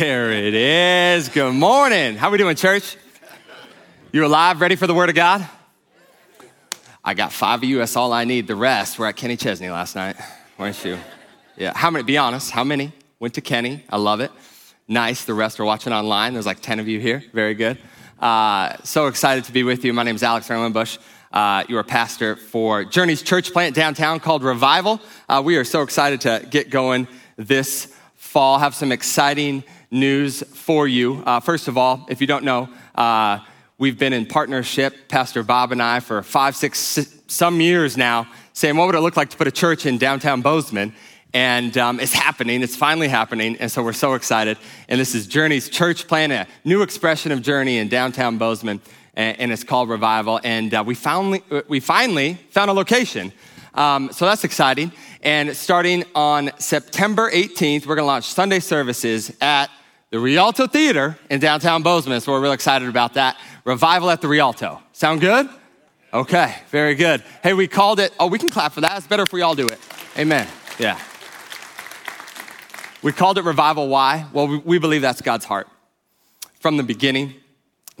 There it is. Good morning. How are we doing, church? You alive, ready for the word of God? I got five of you. That's all I need. The rest were at Kenny Chesney last night, weren't you? Yeah. How many? Be honest. How many went to Kenny? I love it. Nice. The rest are watching online. There's like 10 of you here. Very good. Uh, so excited to be with you. My name is Alex Erlenbush. Uh, you're a pastor for Journey's church plant downtown called Revival. Uh, we are so excited to get going this fall. Have some exciting news for you. Uh, first of all, if you don't know, uh, we've been in partnership, Pastor Bob and I, for five, six, some years now, saying what would it look like to put a church in downtown Bozeman. And um, it's happening. It's finally happening. And so we're so excited. And this is Journey's church plan, a new expression of Journey in downtown Bozeman. And, it's called Revival. And uh, we, finally, we finally found a location. Um, so that's exciting. And starting on September 18th, we're going to launch Sunday services at the Rialto Theater in downtown Bozeman. So we're real excited about that. Revival at the Rialto. Sound good? Okay, very good. Hey, we called it, oh, we can clap for that. It's better if we all do it. Amen. Yeah. We called it revival. Why? Well, we, we believe that's God's heart. From the beginning,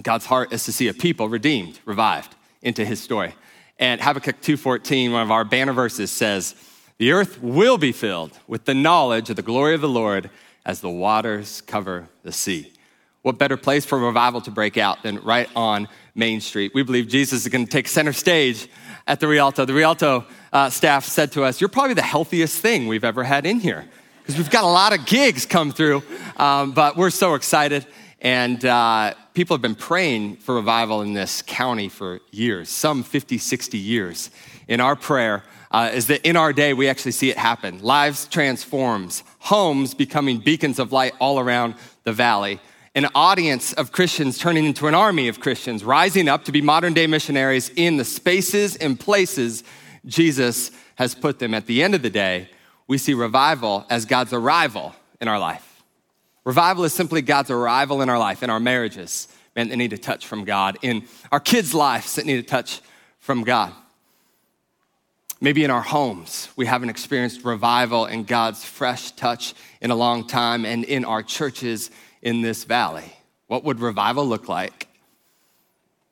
God's heart is to see a people redeemed, revived into his story. And Habakkuk 2:14, one of our banner verses says, "The earth will be filled with the knowledge of the glory of the Lord as the waters cover the sea." What better place for revival to break out than right on Main Street? We believe Jesus is going to take center stage at the Rialto. The Rialto uh, staff said to us, You're probably the healthiest thing we've ever had in here because we've got a lot of gigs come through, um, but we're so excited. And uh, people have been praying for revival in this county for years, some 50, 60 years. In our prayer uh, is that in our day, we actually see it happen. Lives transforms, homes becoming beacons of light all around the valley. An audience of Christians turning into an army of Christians, rising up to be modern day missionaries in the spaces and places Jesus has put them. At the end of the day, we see revival as God's arrival in our life. Revival is simply God's arrival in our life, in our marriages, men that need a touch from God, in our kids' lives that need a touch from God. Maybe in our homes, we haven't experienced revival and God's fresh touch in a long time, and in our churches in this valley. What would revival look like?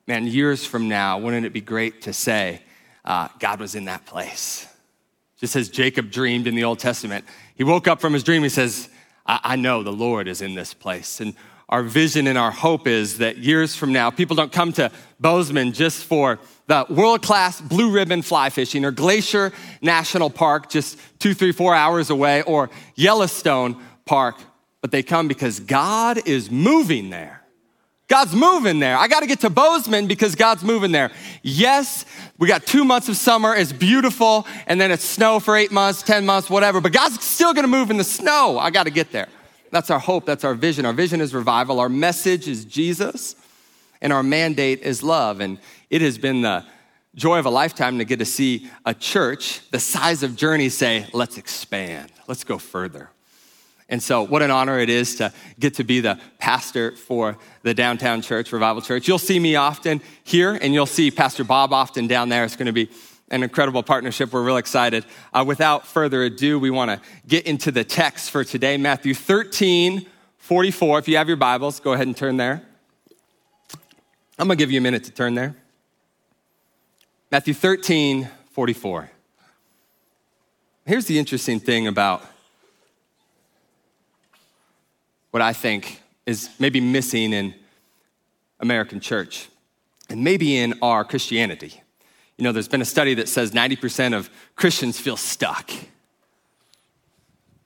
Man, years from now, wouldn't it be great to say, uh, God was in that place? Just as Jacob dreamed in the Old Testament, he woke up from his dream, he says, I, I know the Lord is in this place. And our vision and our hope is that years from now, people don't come to Bozeman just for the world class blue ribbon fly fishing or Glacier National Park, just two, three, four hours away, or Yellowstone Park, but they come because God is moving there. God's moving there. I got to get to Bozeman because God's moving there. Yes, we got two months of summer. It's beautiful. And then it's snow for eight months, 10 months, whatever. But God's still going to move in the snow. I got to get there. That's our hope. That's our vision. Our vision is revival. Our message is Jesus. And our mandate is love. And it has been the joy of a lifetime to get to see a church the size of Journey say, let's expand, let's go further. And so, what an honor it is to get to be the pastor for the downtown church, Revival Church. You'll see me often here, and you'll see Pastor Bob often down there. It's going to be an incredible partnership. We're real excited. Uh, without further ado, we want to get into the text for today Matthew 13, 44. If you have your Bibles, go ahead and turn there. I'm going to give you a minute to turn there. Matthew 13, 44. Here's the interesting thing about what I think is maybe missing in American church and maybe in our Christianity. You know, there's been a study that says 90% of Christians feel stuck.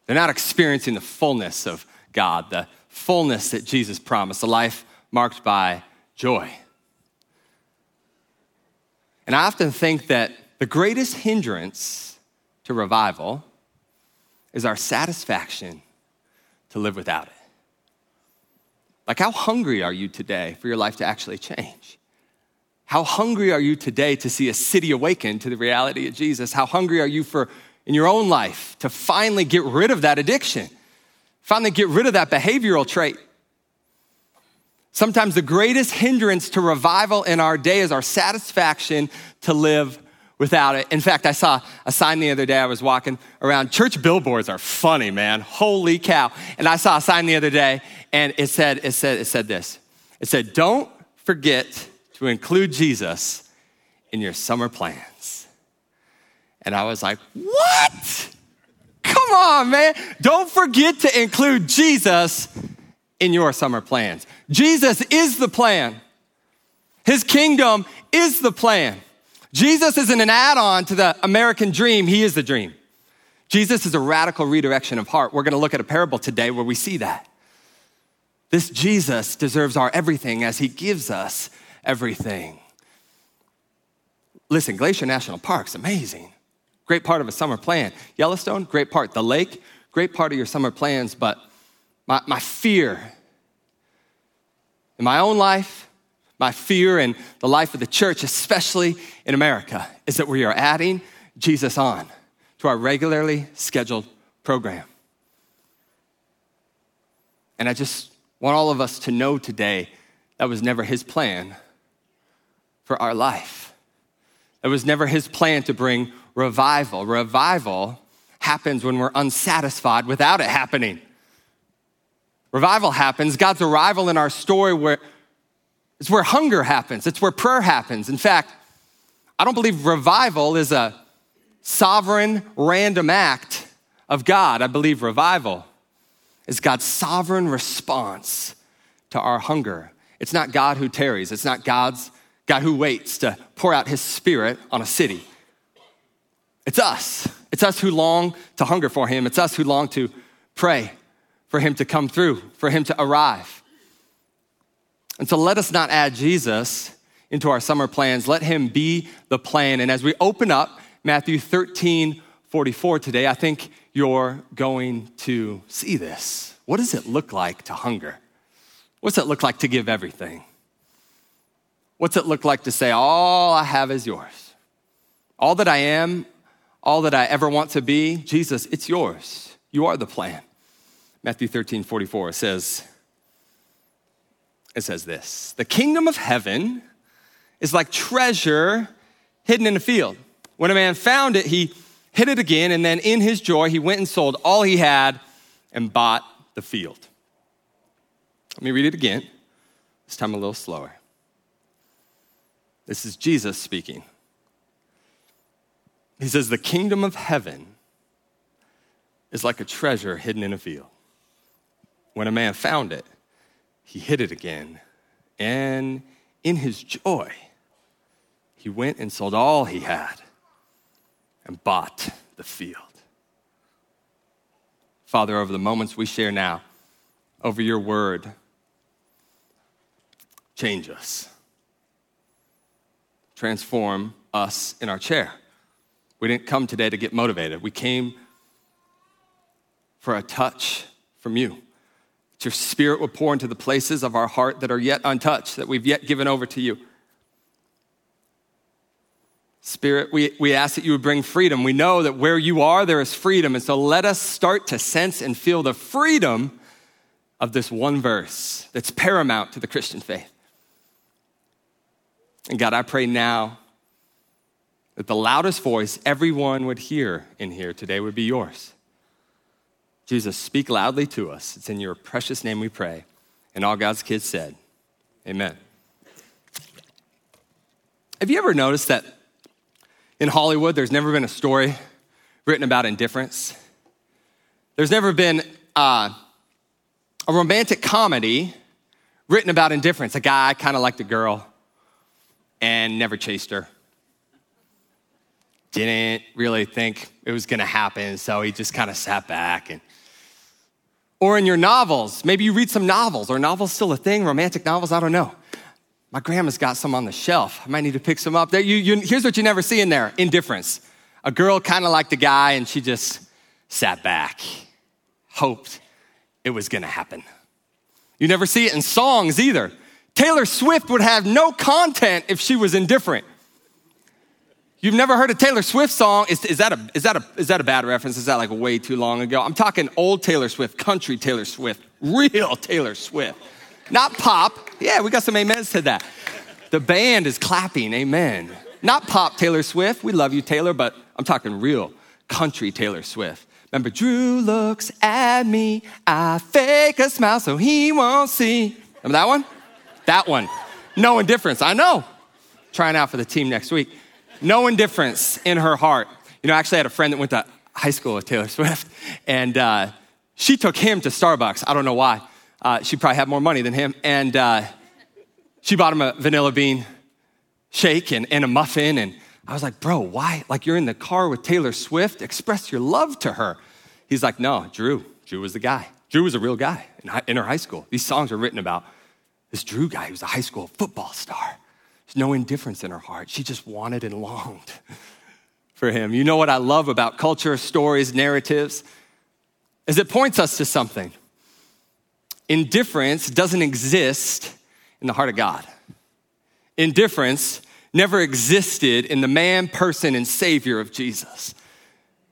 They're not experiencing the fullness of God, the fullness that Jesus promised, a life marked by joy. And I often think that the greatest hindrance to revival is our satisfaction to live without it. Like, how hungry are you today for your life to actually change? How hungry are you today to see a city awaken to the reality of Jesus? How hungry are you for in your own life to finally get rid of that addiction? Finally get rid of that behavioral trait. Sometimes the greatest hindrance to revival in our day is our satisfaction to live without it. In fact, I saw a sign the other day. I was walking around. Church billboards are funny, man. Holy cow. And I saw a sign the other day and it said, it said, it said this. It said, don't forget to include Jesus in your summer plans. And I was like, what? Come on, man. Don't forget to include Jesus in your summer plans. Jesus is the plan. His kingdom is the plan. Jesus isn't an add on to the American dream, He is the dream. Jesus is a radical redirection of heart. We're going to look at a parable today where we see that. This Jesus deserves our everything as He gives us everything. Listen, Glacier National Park's amazing. Great part of a summer plan. Yellowstone, great part. The lake, great part of your summer plans. But my, my fear in my own life, my fear in the life of the church, especially in America, is that we are adding Jesus on to our regularly scheduled program. And I just want all of us to know today that was never his plan for our life. It was never his plan to bring revival. Revival happens when we're unsatisfied without it happening. Revival happens, God's arrival in our story where it's where hunger happens, it's where prayer happens. In fact, I don't believe revival is a sovereign random act of God. I believe revival is God's sovereign response to our hunger. It's not God who tarries, it's not God's God who waits to pour out his spirit on a city. It's us. It's us who long to hunger for him. It's us who long to pray for him to come through, for him to arrive. And so let us not add Jesus into our summer plans. Let him be the plan. And as we open up Matthew 13, 44 today, I think you're going to see this. What does it look like to hunger? What's it look like to give everything? What's it look like to say, All I have is yours? All that I am, all that I ever want to be, Jesus, it's yours. You are the plan. Matthew 13, 44 says, it says this The kingdom of heaven is like treasure hidden in a field. When a man found it, he hid it again, and then in his joy, he went and sold all he had and bought the field. Let me read it again, this time a little slower. This is Jesus speaking. He says, The kingdom of heaven is like a treasure hidden in a field. When a man found it, he hid it again. And in his joy, he went and sold all he had and bought the field. Father, over the moments we share now, over your word, change us, transform us in our chair. We didn't come today to get motivated, we came for a touch from you That your spirit would pour into the places of our heart that are yet untouched, that we've yet given over to you. Spirit, we, we ask that you would bring freedom. We know that where you are, there is freedom. And so let us start to sense and feel the freedom of this one verse that's paramount to the Christian faith. And God, I pray now that the loudest voice everyone would hear in here today would be yours. Jesus, speak loudly to us. It's in your precious name we pray. And all God's kids said, Amen. Have you ever noticed that in Hollywood, there's never been a story written about indifference? There's never been uh, a romantic comedy written about indifference. A guy kind of liked a girl and never chased her. Didn't really think it was going to happen, so he just kind of sat back and or in your novels. Maybe you read some novels. Are novels still a thing? Romantic novels? I don't know. My grandma's got some on the shelf. I might need to pick some up. There, you, you, here's what you never see in there indifference. A girl kind of liked a guy and she just sat back, hoped it was gonna happen. You never see it in songs either. Taylor Swift would have no content if she was indifferent. You've never heard a Taylor Swift song? Is, is, that a, is, that a, is that a bad reference? Is that like way too long ago? I'm talking old Taylor Swift, country Taylor Swift, real Taylor Swift. Not pop. Yeah, we got some amens to that. The band is clapping, amen. Not pop Taylor Swift. We love you, Taylor, but I'm talking real country Taylor Swift. Remember, Drew looks at me. I fake a smile so he won't see. Remember that one? That one. No indifference. I know. Trying out for the team next week. No indifference in her heart. You know, I actually had a friend that went to high school with Taylor Swift, and uh, she took him to Starbucks. I don't know why. Uh, she probably had more money than him. And uh, she bought him a vanilla bean shake and, and a muffin. And I was like, bro, why? Like, you're in the car with Taylor Swift. Express your love to her. He's like, no, Drew. Drew was the guy. Drew was a real guy in, in her high school. These songs are written about this Drew guy who's a high school football star. There's no indifference in her heart. She just wanted and longed for him. You know what I love about culture, stories, narratives? Is it points us to something. Indifference doesn't exist in the heart of God. Indifference never existed in the man, person, and Savior of Jesus.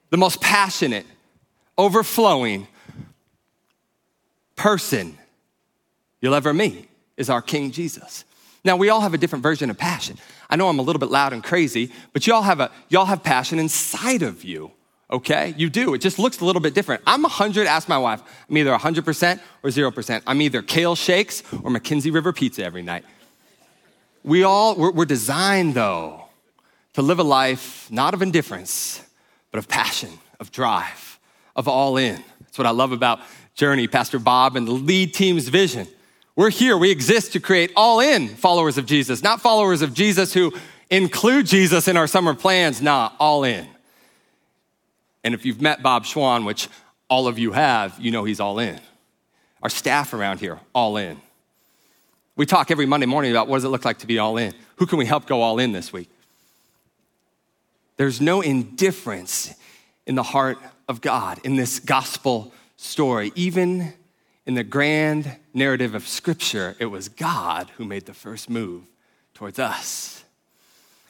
The most passionate, overflowing person you'll ever meet is our King Jesus. Now, we all have a different version of passion. I know I'm a little bit loud and crazy, but y'all have, a, y'all have passion inside of you, okay? You do. It just looks a little bit different. I'm 100, ask my wife. I'm either 100% or 0%. I'm either kale shakes or MacKenzie River pizza every night. We all, we're, we're designed though to live a life not of indifference, but of passion, of drive, of all in. That's what I love about Journey, Pastor Bob, and the lead team's vision. We're here, we exist to create all in followers of Jesus, not followers of Jesus who include Jesus in our summer plans, nah, all in. And if you've met Bob Schwan, which all of you have, you know he's all in. Our staff around here, all in. We talk every Monday morning about what does it look like to be all in? Who can we help go all in this week? There's no indifference in the heart of God in this gospel story. Even in the grand narrative of Scripture, it was God who made the first move towards us.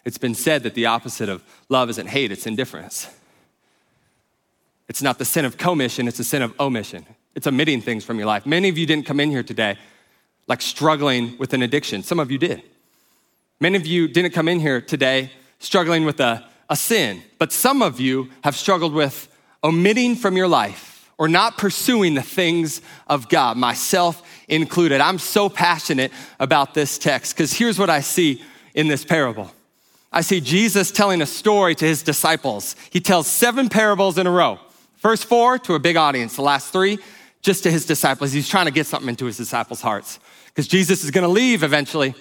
It's been said that the opposite of love isn't hate, it's indifference. It's not the sin of commission, it's the sin of omission. It's omitting things from your life. Many of you didn't come in here today like struggling with an addiction. Some of you did. Many of you didn't come in here today struggling with a, a sin, but some of you have struggled with omitting from your life or not pursuing the things of God, myself included. I'm so passionate about this text because here's what I see in this parable. I see Jesus telling a story to his disciples. He tells seven parables in a row. First four to a big audience, the last three just to his disciples. He's trying to get something into his disciples' hearts because Jesus is going to leave eventually.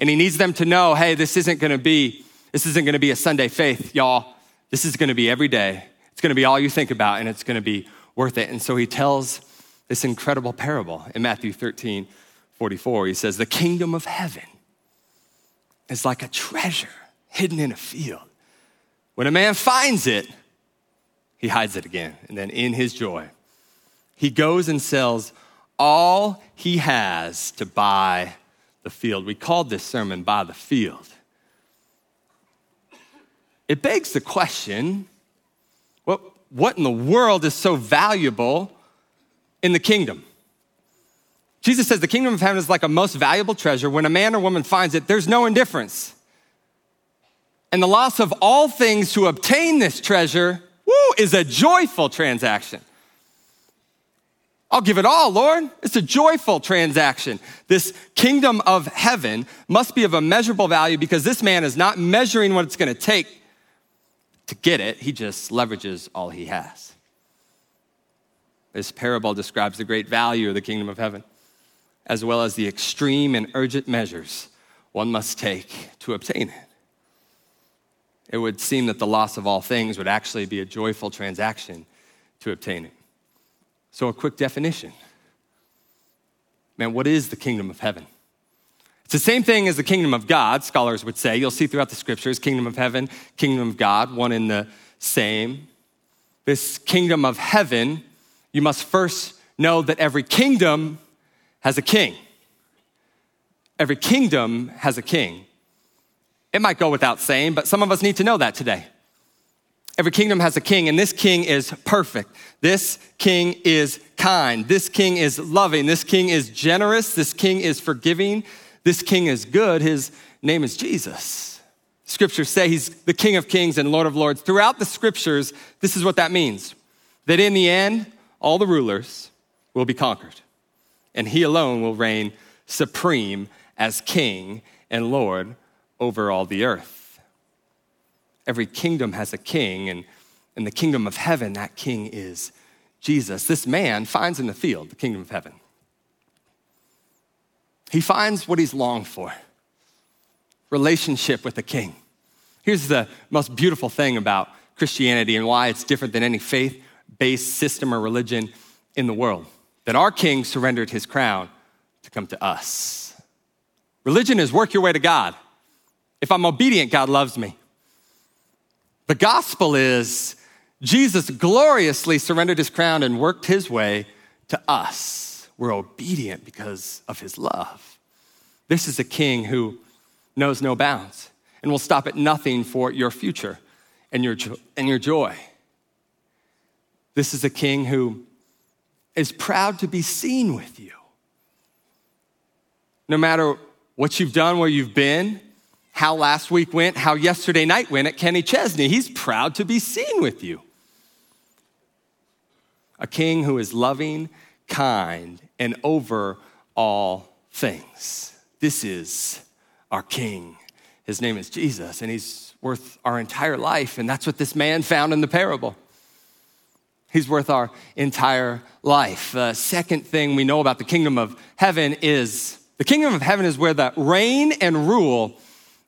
And he needs them to know, hey, this isn't going to be, this isn't going to be a Sunday faith, y'all. This is going to be every day. It's going to be all you think about and it's going to be worth it. And so he tells this incredible parable in Matthew 13, 44. He says, the kingdom of heaven is like a treasure hidden in a field. When a man finds it, he hides it again. And then in his joy, he goes and sells all he has to buy the field. We called this sermon Buy the Field. It begs the question what, in the world is so valuable in the kingdom? Jesus says the kingdom of heaven is like a most valuable treasure. When a man or woman finds it, there's no indifference. And the loss of all things to obtain this treasure, woo, is a joyful transaction. I'll give it all, Lord. It's a joyful transaction. This kingdom of heaven must be of a measurable value because this man is not measuring what it's going to take to get it. He just leverages all he has. This parable describes the great value of the kingdom of heaven, as well as the extreme and urgent measures one must take to obtain it. It would seem that the loss of all things would actually be a joyful transaction to obtain it. So, a quick definition. Man, what is the kingdom of heaven? It's the same thing as the kingdom of God, scholars would say. You'll see throughout the scriptures kingdom of heaven, kingdom of God, one in the same. This kingdom of heaven, you must first know that every kingdom has a king. Every kingdom has a king. It might go without saying, but some of us need to know that today. Every kingdom has a king, and this king is perfect. This king is kind. This king is loving. This king is generous. This king is forgiving. This king is good. His name is Jesus. scriptures say he's the King of Kings and Lord of Lords. Throughout the scriptures, this is what that means that in the end, all the rulers will be conquered, and he alone will reign supreme as King and Lord over all the earth. Every kingdom has a king, and in the kingdom of heaven, that king is Jesus. This man finds in the field the kingdom of heaven. He finds what he's longed for relationship with the king. Here's the most beautiful thing about Christianity and why it's different than any faith based system or religion in the world that our king surrendered his crown to come to us. Religion is work your way to God. If I'm obedient, God loves me. The gospel is Jesus gloriously surrendered his crown and worked his way to us. We're obedient because of his love. This is a king who knows no bounds and will stop at nothing for your future and your, jo- and your joy. This is a king who is proud to be seen with you. No matter what you've done, where you've been, how last week went, how yesterday night went at Kenny Chesney, he's proud to be seen with you a king who is loving, kind, and over all things. This is our king. His name is Jesus, and he's worth our entire life. And that's what this man found in the parable. He's worth our entire life. The second thing we know about the kingdom of heaven is the kingdom of heaven is where the reign and rule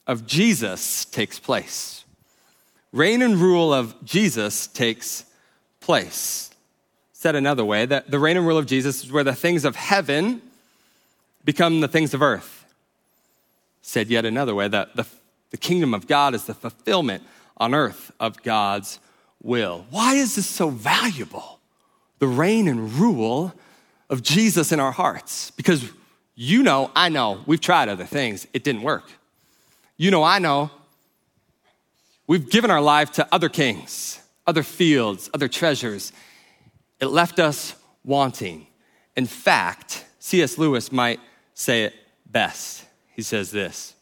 of Jesus takes place. Reign and rule of Jesus takes place. Said another way, that the reign and rule of Jesus is where the things of heaven become the things of earth. Said yet another way, that the, the kingdom of God is the fulfillment on earth of God's will. Why is this so valuable? The reign and rule of Jesus in our hearts. Because you know, I know, we've tried other things, it didn't work. You know, I know, we've given our life to other kings, other fields, other treasures, it left us wanting. In fact, C.S. Lewis might say it best. He says this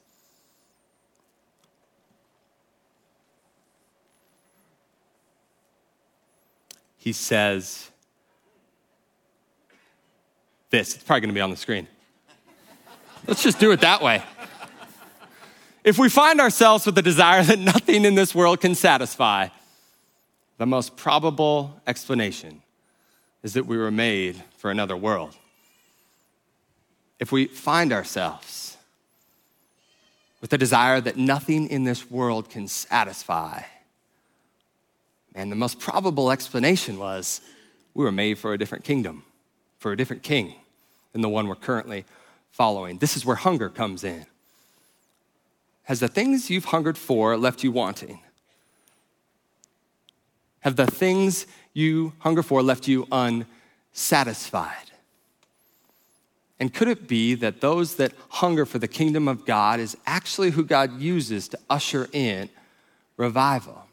He says this. It's probably going to be on the screen. Let's just do it that way. If we find ourselves with the desire that nothing in this world can satisfy, the most probable explanation is that we were made for another world. If we find ourselves with a desire that nothing in this world can satisfy, and the most probable explanation was we were made for a different kingdom, for a different king than the one we're currently following. This is where hunger comes in. Has the things you've hungered for left you wanting? Have the things you hunger for left you unsatisfied? And could it be that those that hunger for the kingdom of God is actually who God uses to usher in revival?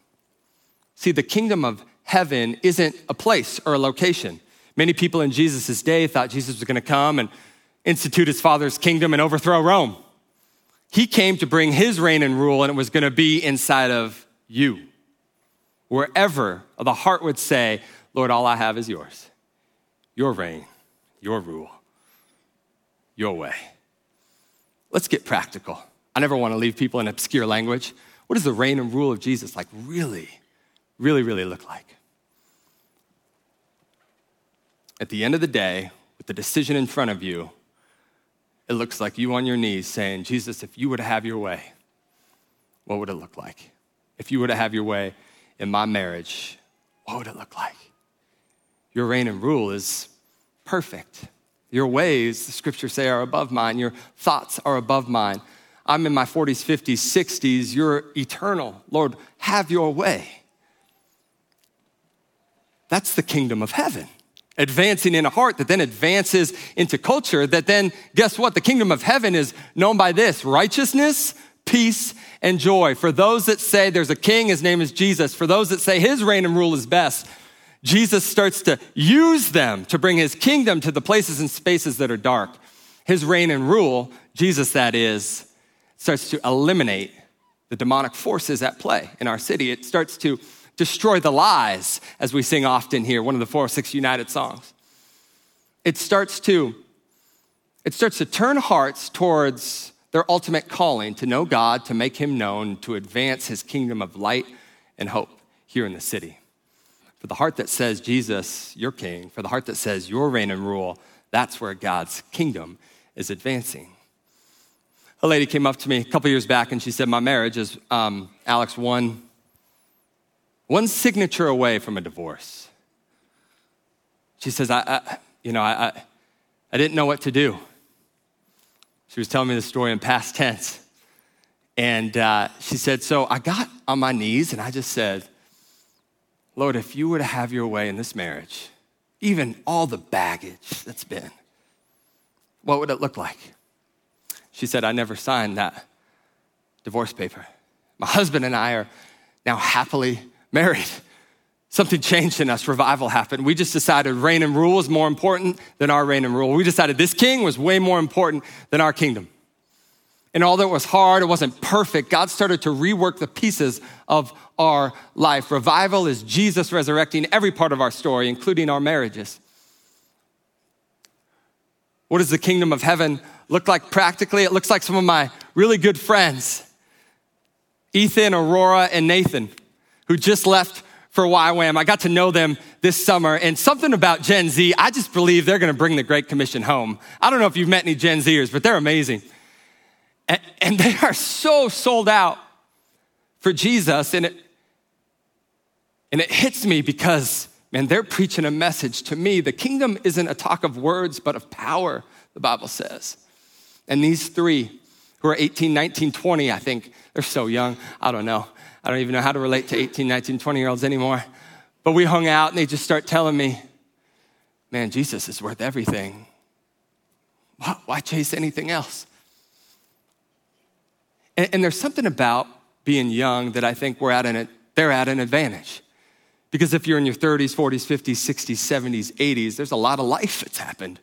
See, the kingdom of heaven isn't a place or a location. Many people in Jesus' day thought Jesus was going to come and institute his father's kingdom and overthrow Rome. He came to bring his reign and rule, and it was going to be inside of you wherever the heart would say, Lord, all I have is yours. Your reign, your rule, your way. Let's get practical. I never want to leave people in obscure language. What does the reign and rule of Jesus like really, really, really look like? At the end of the day, with the decision in front of you, it looks like you on your knees saying, Jesus, if you were to have your way, what would it look like? If you were to have your way in my marriage, what would it look like? Your reign and rule is perfect. Your ways, the scriptures say, are above mine. Your thoughts are above mine. I'm in my 40s, 50s, 60s. You're eternal. Lord, have your way. That's the kingdom of heaven. Advancing in a heart that then advances into culture, that then, guess what? The kingdom of heaven is known by this righteousness, peace, and joy. For those that say there's a king, his name is Jesus. For those that say his reign and rule is best, Jesus starts to use them to bring his kingdom to the places and spaces that are dark. His reign and rule, Jesus that is, starts to eliminate the demonic forces at play in our city. It starts to destroy the lies, as we sing often here, one of the 406 United songs. It starts to it starts to turn hearts towards their ultimate calling to know God, to make him known, to advance his kingdom of light and hope here in the city. For the heart that says, Jesus, you're king, for the heart that says, your reign and rule, that's where God's kingdom is advancing. A lady came up to me a couple years back and she said, My marriage is, um, Alex, one, one signature away from a divorce. She says, I, I you know, I, I, I didn't know what to do. She was telling me the story in past tense. And uh, she said, So I got on my knees and I just said, Lord, if you were to have your way in this marriage, even all the baggage that's been, what would it look like? She said, I never signed that divorce paper. My husband and I are now happily married. Something changed in us, revival happened. We just decided reign and rule was more important than our reign and rule. We decided this king was way more important than our kingdom. And although it was hard, it wasn't perfect, God started to rework the pieces of our life. Revival is Jesus resurrecting every part of our story, including our marriages. What does the kingdom of heaven look like practically? It looks like some of my really good friends, Ethan, Aurora, and Nathan, who just left for YWAM. I got to know them this summer, and something about Gen Z, I just believe they're gonna bring the Great Commission home. I don't know if you've met any Gen Zers, but they're amazing. And, and they are so sold out for Jesus, and it, and it hits me because, man, they're preaching a message to me. The kingdom isn't a talk of words, but of power, the Bible says. And these three, who are 18, 19, 20, I think, they're so young. I don't know. I don't even know how to relate to 18, 19, 20 year olds anymore. But we hung out and they just start telling me, man, Jesus is worth everything. Why, why chase anything else? And, and, there's something about being young that I think we're at an, they're at an advantage. Because if you're in your 30s, 40s, 50s, 60s, 70s, 80s, there's a lot of life that's happened.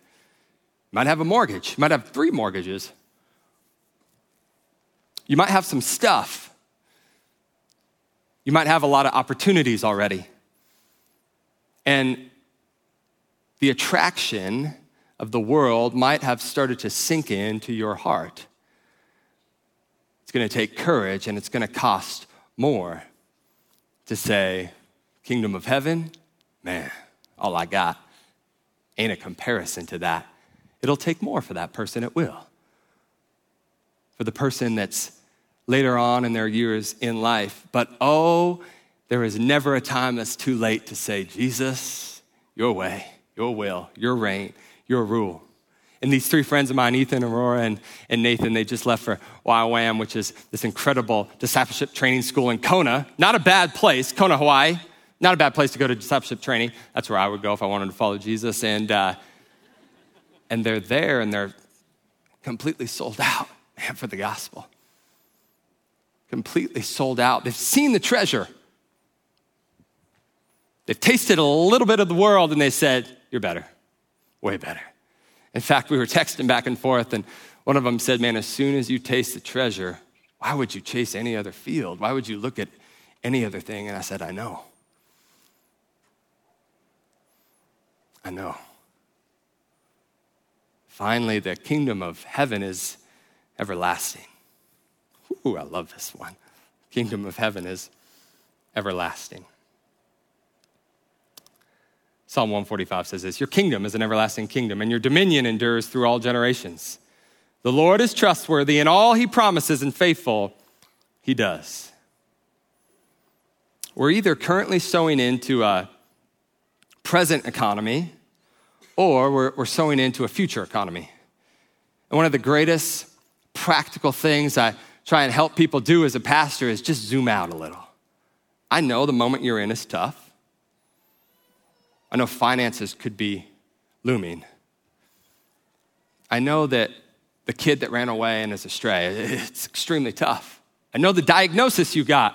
You might have a mortgage, you might have three mortgages. You might have some stuff. You might have a lot of opportunities already. And the attraction of the world might have started to sink into your heart. It's going to take courage and it's going to cost more to say, Kingdom of heaven, man, all I got ain't a comparison to that. It'll take more for that person, it will. For the person that's later on in their years in life. But oh, there is never a time that's too late to say, Jesus, your way, your will, your reign, your rule. And these three friends of mine, Ethan, Aurora, and, and Nathan, they just left for YWAM, which is this incredible discipleship training school in Kona. Not a bad place, Kona, Hawaii. Not a bad place to go to discipleship training. That's where I would go if I wanted to follow Jesus. And uh, and they're there and they're completely sold out for the gospel. Completely sold out. They've seen the treasure. They've tasted a little bit of the world and they said, You're better, way better. In fact, we were texting back and forth, and one of them said, Man, as soon as you taste the treasure, why would you chase any other field? Why would you look at any other thing? And I said, I know. I know. Finally, the kingdom of heaven is everlasting. Ooh, I love this one. Kingdom of heaven is everlasting. Psalm 145 says this Your kingdom is an everlasting kingdom, and your dominion endures through all generations. The Lord is trustworthy, and all he promises and faithful, he does. We're either currently sowing into a present economy or we're, we're sowing into a future economy. And one of the greatest practical things I try and help people do as a pastor is just zoom out a little. I know the moment you're in is tough. I know finances could be looming. I know that the kid that ran away and is astray, it's extremely tough. I know the diagnosis you got,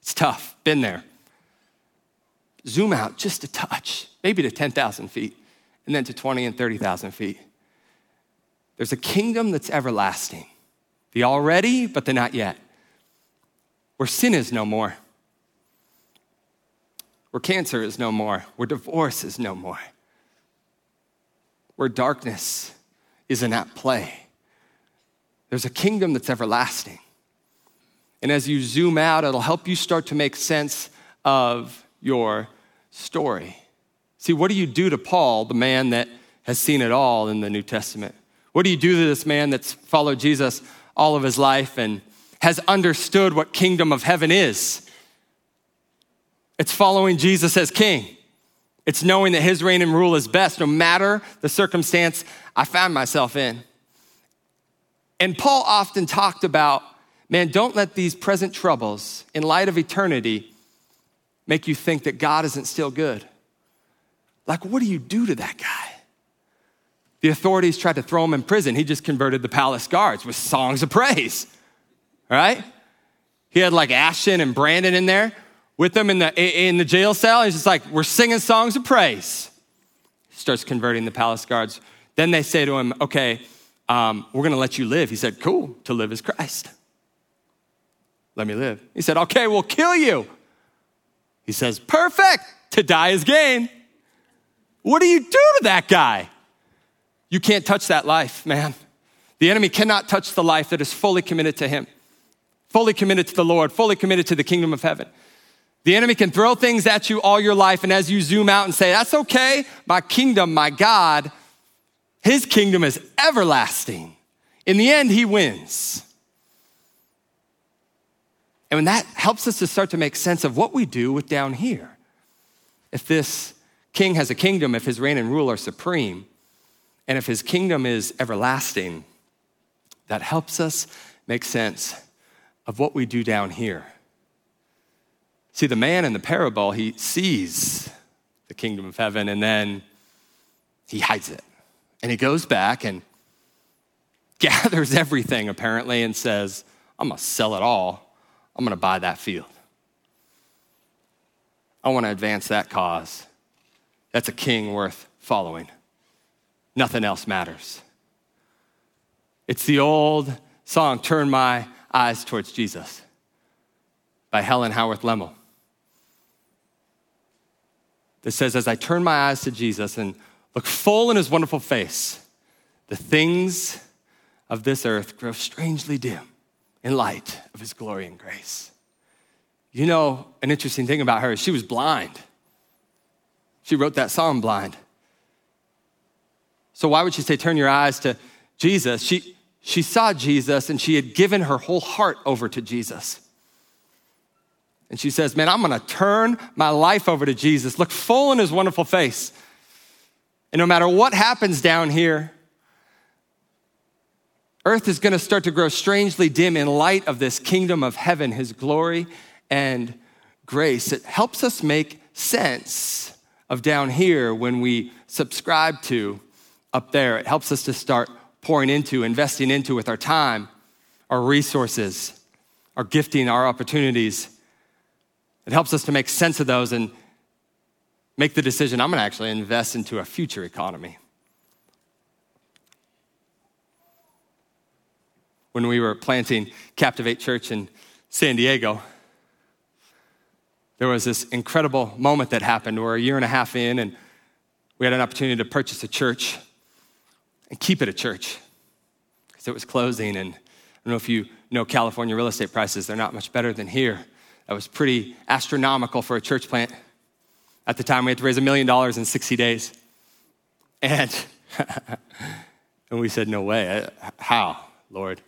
it's tough, been there. Zoom out just a touch, maybe to 10,000 feet and then to 20 and 30,000 feet. There's a kingdom that's everlasting. The already, but the not yet. where sin is no more, where cancer is no more, where divorce is no more, where darkness isn't at play. There's a kingdom that's everlasting. And as you zoom out, it'll help you start to make sense of your story. See, what do you do to Paul, the man that has seen it all in the New Testament? What do you do to this man that's followed Jesus all of his life and has understood what kingdom of heaven is? It's following Jesus as king. It's knowing that his reign and rule is best, no matter the circumstance I found myself in. And Paul often talked about, man, don't let these present troubles, in light of eternity, make you think that God isn't still good. Like, what do you do to that guy? The authorities tried to throw him in prison. He just converted the palace guards with songs of praise, right? He had like Ashton and Brandon in there with them in the, in the jail cell. He's just like, we're singing songs of praise. He starts converting the palace guards. Then they say to him, okay, um, we're going to let you live. He said, cool, to live is Christ. Let me live. He said, okay, we'll kill you. He says, perfect, to die is gain. What do you do to that guy? You can't touch that life, man. The enemy cannot touch the life that is fully committed to him, fully committed to the Lord, fully committed to the kingdom of heaven. The enemy can throw things at you all your life, and as you zoom out and say, That's okay, my kingdom, my God, his kingdom is everlasting. In the end, he wins. And when that helps us to start to make sense of what we do with down here. If this king has a kingdom, if his reign and rule are supreme, and if his kingdom is everlasting, that helps us make sense of what we do down here. See, the man in the parable, he sees the kingdom of heaven and then he hides it. And he goes back and gathers everything apparently and says, I'm gonna sell it all. I'm gonna buy that field. I wanna advance that cause. That's a king worth following. Nothing else matters. It's the old song, Turn My Eyes Towards Jesus by Helen Howarth Lemmel that says, As I turn my eyes to Jesus and look full in his wonderful face, the things of this earth grow strangely dim in light of his glory and grace. You know, an interesting thing about her is she was blind. She wrote that song blind. So why would she say, turn your eyes to Jesus? She, she saw Jesus and she had given her whole heart over to Jesus. And she says, Man, I'm gonna turn my life over to Jesus, look full in his wonderful face. And no matter what happens down here, earth is gonna start to grow strangely dim in light of this kingdom of heaven, his glory and grace. It helps us make sense of down here when we subscribe to up there. It helps us to start pouring into, investing into with our time, our resources, our gifting, our opportunities it helps us to make sense of those and make the decision I'm going to actually invest into a future economy. When we were planting Captivate Church in San Diego, there was this incredible moment that happened. We're a year and a half in, and we had an opportunity to purchase a church and keep it a church because it was closing. And I don't know if you know California real estate prices, they're not much better than here. That was pretty astronomical for a church plant. At the time, we had to raise a million dollars in 60 days. And, and we said, No way. How, Lord?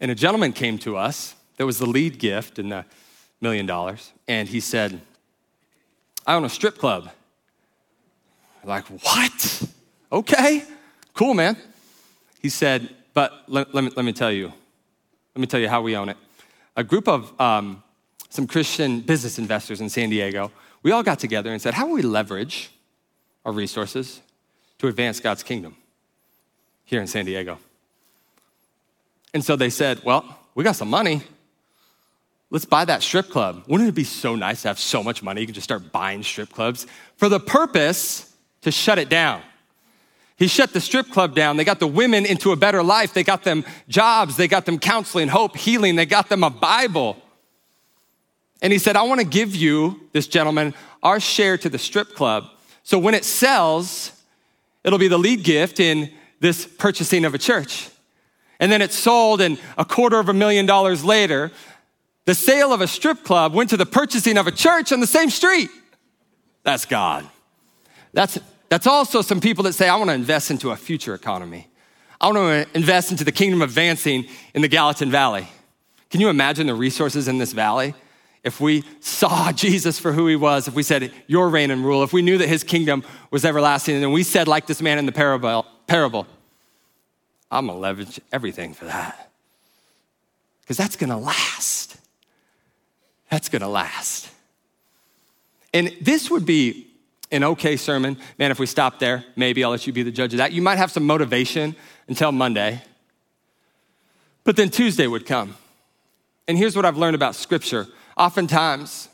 And a gentleman came to us that was the lead gift in the million dollars. And he said, I own a strip club. Like, what? Okay, cool, man. He said, but let, let, me, let me tell you, let me tell you how we own it. A group of um, some Christian business investors in San Diego, we all got together and said, How do we leverage our resources to advance God's kingdom here in San Diego? And so they said, Well, we got some money. Let's buy that strip club. Wouldn't it be so nice to have so much money you can just start buying strip clubs for the purpose to shut it down? He shut the strip club down. They got the women into a better life. They got them jobs. They got them counseling, hope, healing. They got them a Bible. And he said, I want to give you, this gentleman, our share to the strip club. So when it sells, it'll be the lead gift in this purchasing of a church. And then it's sold, and a quarter of a million dollars later, the sale of a strip club went to the purchasing of a church on the same street. That's God. That's, that's also some people that say, I want to invest into a future economy. I want to invest into the kingdom advancing in the Gallatin Valley. Can you imagine the resources in this valley? If we saw Jesus for who he was, if we said, Your reign and rule, if we knew that his kingdom was everlasting, and we said, like this man in the parable, parable I'm gonna leverage everything for that. Because that's gonna last. That's gonna last. And this would be an okay sermon. Man, if we stop there, maybe I'll let you be the judge of that. You might have some motivation until Monday. But then Tuesday would come. And here's what I've learned about Scripture. Oftentimes,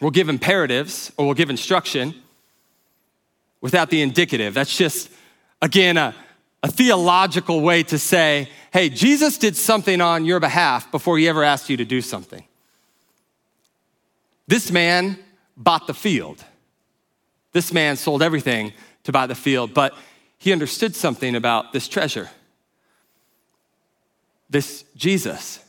we'll give imperatives or we'll give instruction without the indicative. That's just, again, a, a theological way to say, hey, Jesus did something on your behalf before he ever asked you to do something. This man bought the field. This man sold everything to buy the field, but he understood something about this treasure. This Jesus.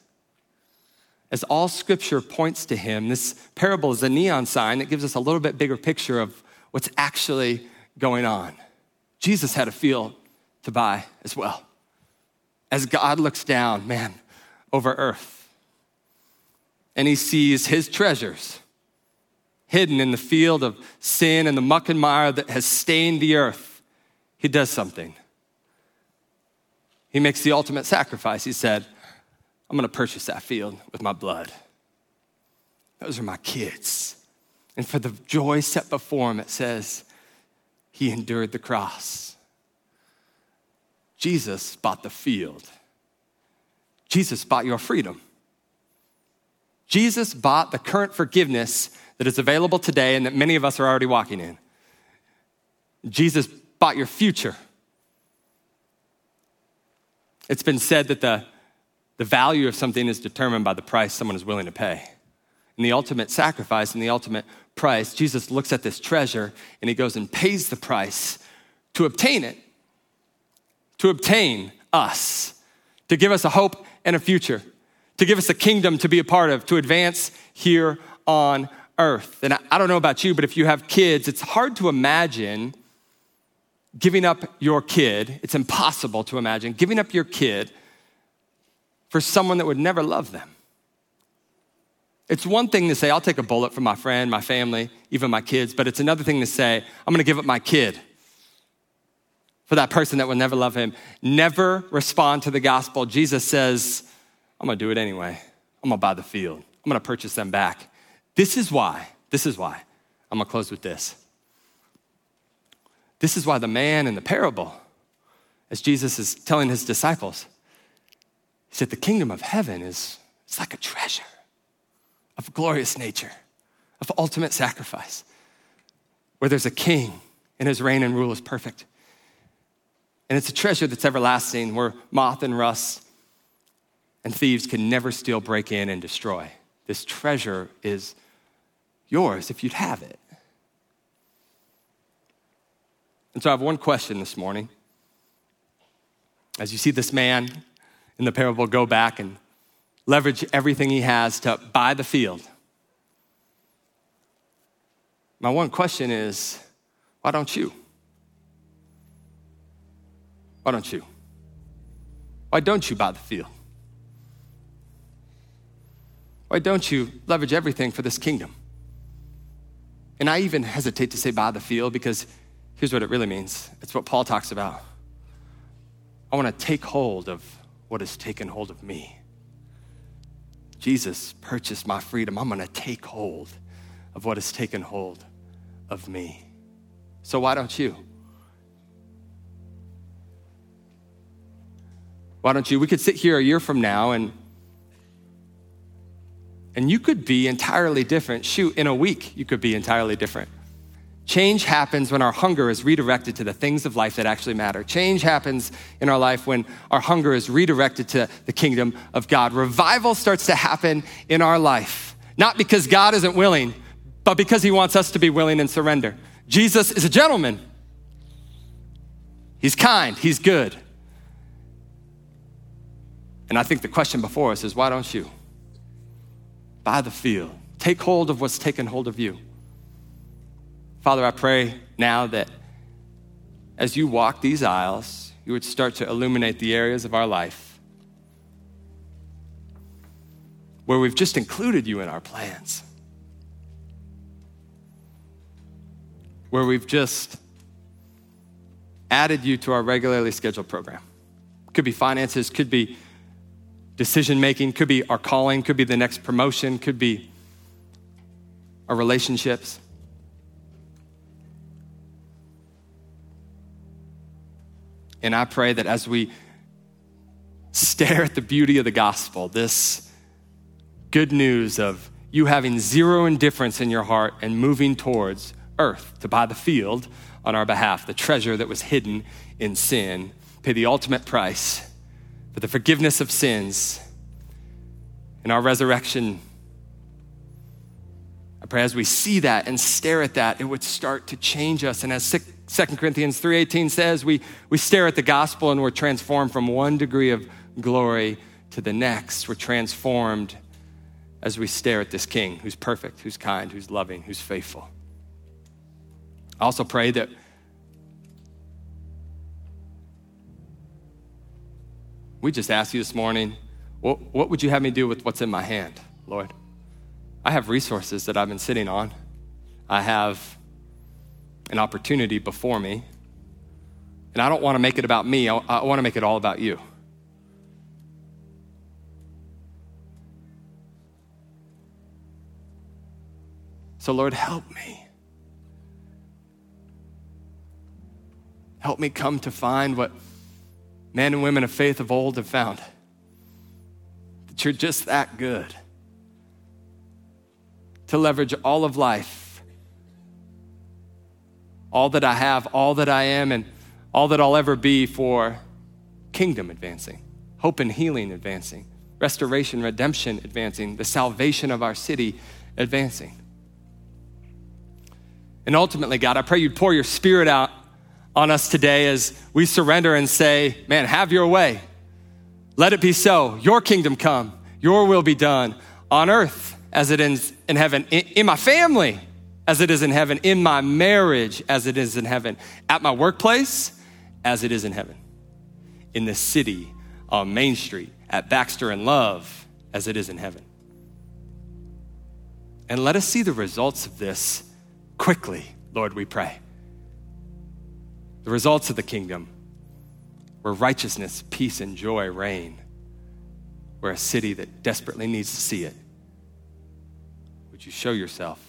As all scripture points to him, this parable is a neon sign that gives us a little bit bigger picture of what's actually going on. Jesus had a field to buy as well. As God looks down, man, over earth, and he sees his treasures hidden in the field of sin and the muck and mire that has stained the earth, he does something. He makes the ultimate sacrifice. He said, I'm going to purchase that field with my blood. Those are my kids. And for the joy set before him, it says, he endured the cross. Jesus bought the field. Jesus bought your freedom. Jesus bought the current forgiveness that is available today and that many of us are already walking in. Jesus bought your future. It's been said that the, the value of something is determined by the price someone is willing to pay. And the ultimate sacrifice and the ultimate price, Jesus looks at this treasure and he goes and pays the price to obtain it to obtain us, to give us a hope and a future, to give us a kingdom to be a part of, to advance here on earth. And I don't know about you, but if you have kids, it's hard to imagine giving up your kid. It's impossible to imagine giving up your kid for someone that would never love them. It's one thing to say, I'll take a bullet for my friend, my family, even my kids, but it's another thing to say, I'm gonna give up my kid for that person that will never love him. Never respond to the gospel. Jesus says, I'm gonna do it anyway. I'm gonna buy the field, I'm gonna purchase them back. This is why, this is why. I'm gonna close with this. This is why the man in the parable, as Jesus is telling his disciples, he said, The kingdom of heaven is it's like a treasure of glorious nature, of ultimate sacrifice, where there's a king and his reign and rule is perfect. And it's a treasure that's everlasting where moth and rust and thieves can never steal, break in, and destroy. This treasure is yours if you'd have it. And so I have one question this morning. As you see this man in the parable go back and leverage everything he has to buy the field, my one question is why don't you? Why don't you? Why don't you buy the field? Why don't you leverage everything for this kingdom? And I even hesitate to say buy the field because here's what it really means it's what Paul talks about. I want to take hold of what has taken hold of me. Jesus purchased my freedom. I'm going to take hold of what has taken hold of me. So why don't you? Why don't you? We could sit here a year from now and and you could be entirely different. Shoot, in a week, you could be entirely different. Change happens when our hunger is redirected to the things of life that actually matter. Change happens in our life when our hunger is redirected to the kingdom of God. Revival starts to happen in our life Not because God isn't willing, but because he wants us to be willing and surrender. Jesus is a gentleman. He's kind, he's good. And I think the question before us is why don't you? Buy the field. Take hold of what's taken hold of you. Father, I pray now that as you walk these aisles, you would start to illuminate the areas of our life where we've just included you in our plans, where we've just added you to our regularly scheduled program. Could be finances, could be decision making, could be our calling, could be the next promotion, could be our relationships. And I pray that as we stare at the beauty of the gospel, this good news of you having zero indifference in your heart and moving towards earth to buy the field on our behalf, the treasure that was hidden in sin, pay the ultimate price for the forgiveness of sins and our resurrection. I pray as we see that and stare at that, it would start to change us. And as 2 Corinthians 3.18 says, we, we stare at the gospel and we're transformed from one degree of glory to the next. We're transformed as we stare at this king who's perfect, who's kind, who's loving, who's faithful. I also pray that we just ask you this morning, what, what would you have me do with what's in my hand, Lord? I have resources that I've been sitting on. I have an opportunity before me. And I don't want to make it about me, I, I want to make it all about you. So, Lord, help me. Help me come to find what men and women of faith of old have found that you're just that good. To leverage all of life, all that I have, all that I am, and all that I'll ever be for kingdom advancing, hope and healing advancing, restoration, redemption advancing, the salvation of our city advancing. And ultimately, God, I pray you'd pour your spirit out on us today as we surrender and say, Man, have your way. Let it be so. Your kingdom come, your will be done on earth as it is in heaven, in my family as it is in heaven, in my marriage as it is in heaven, at my workplace as it is in heaven, in the city, on Main Street, at Baxter and Love as it is in heaven. And let us see the results of this quickly, Lord, we pray. The results of the kingdom where righteousness, peace, and joy reign, where a city that desperately needs to see it. Would you show yourself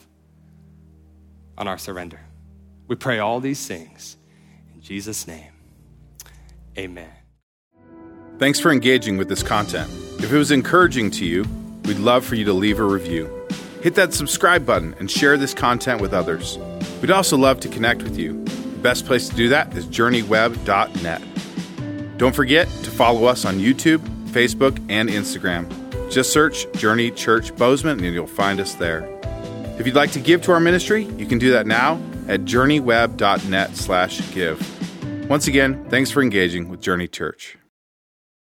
on our surrender? We pray all these things in Jesus' name. Amen. Thanks for engaging with this content. If it was encouraging to you, we'd love for you to leave a review. Hit that subscribe button and share this content with others. We'd also love to connect with you. Best place to do that is journeyweb.net. Don't forget to follow us on YouTube, Facebook, and Instagram. Just search Journey Church Bozeman and you'll find us there. If you'd like to give to our ministry, you can do that now at journeyweb.net slash give. Once again, thanks for engaging with Journey Church.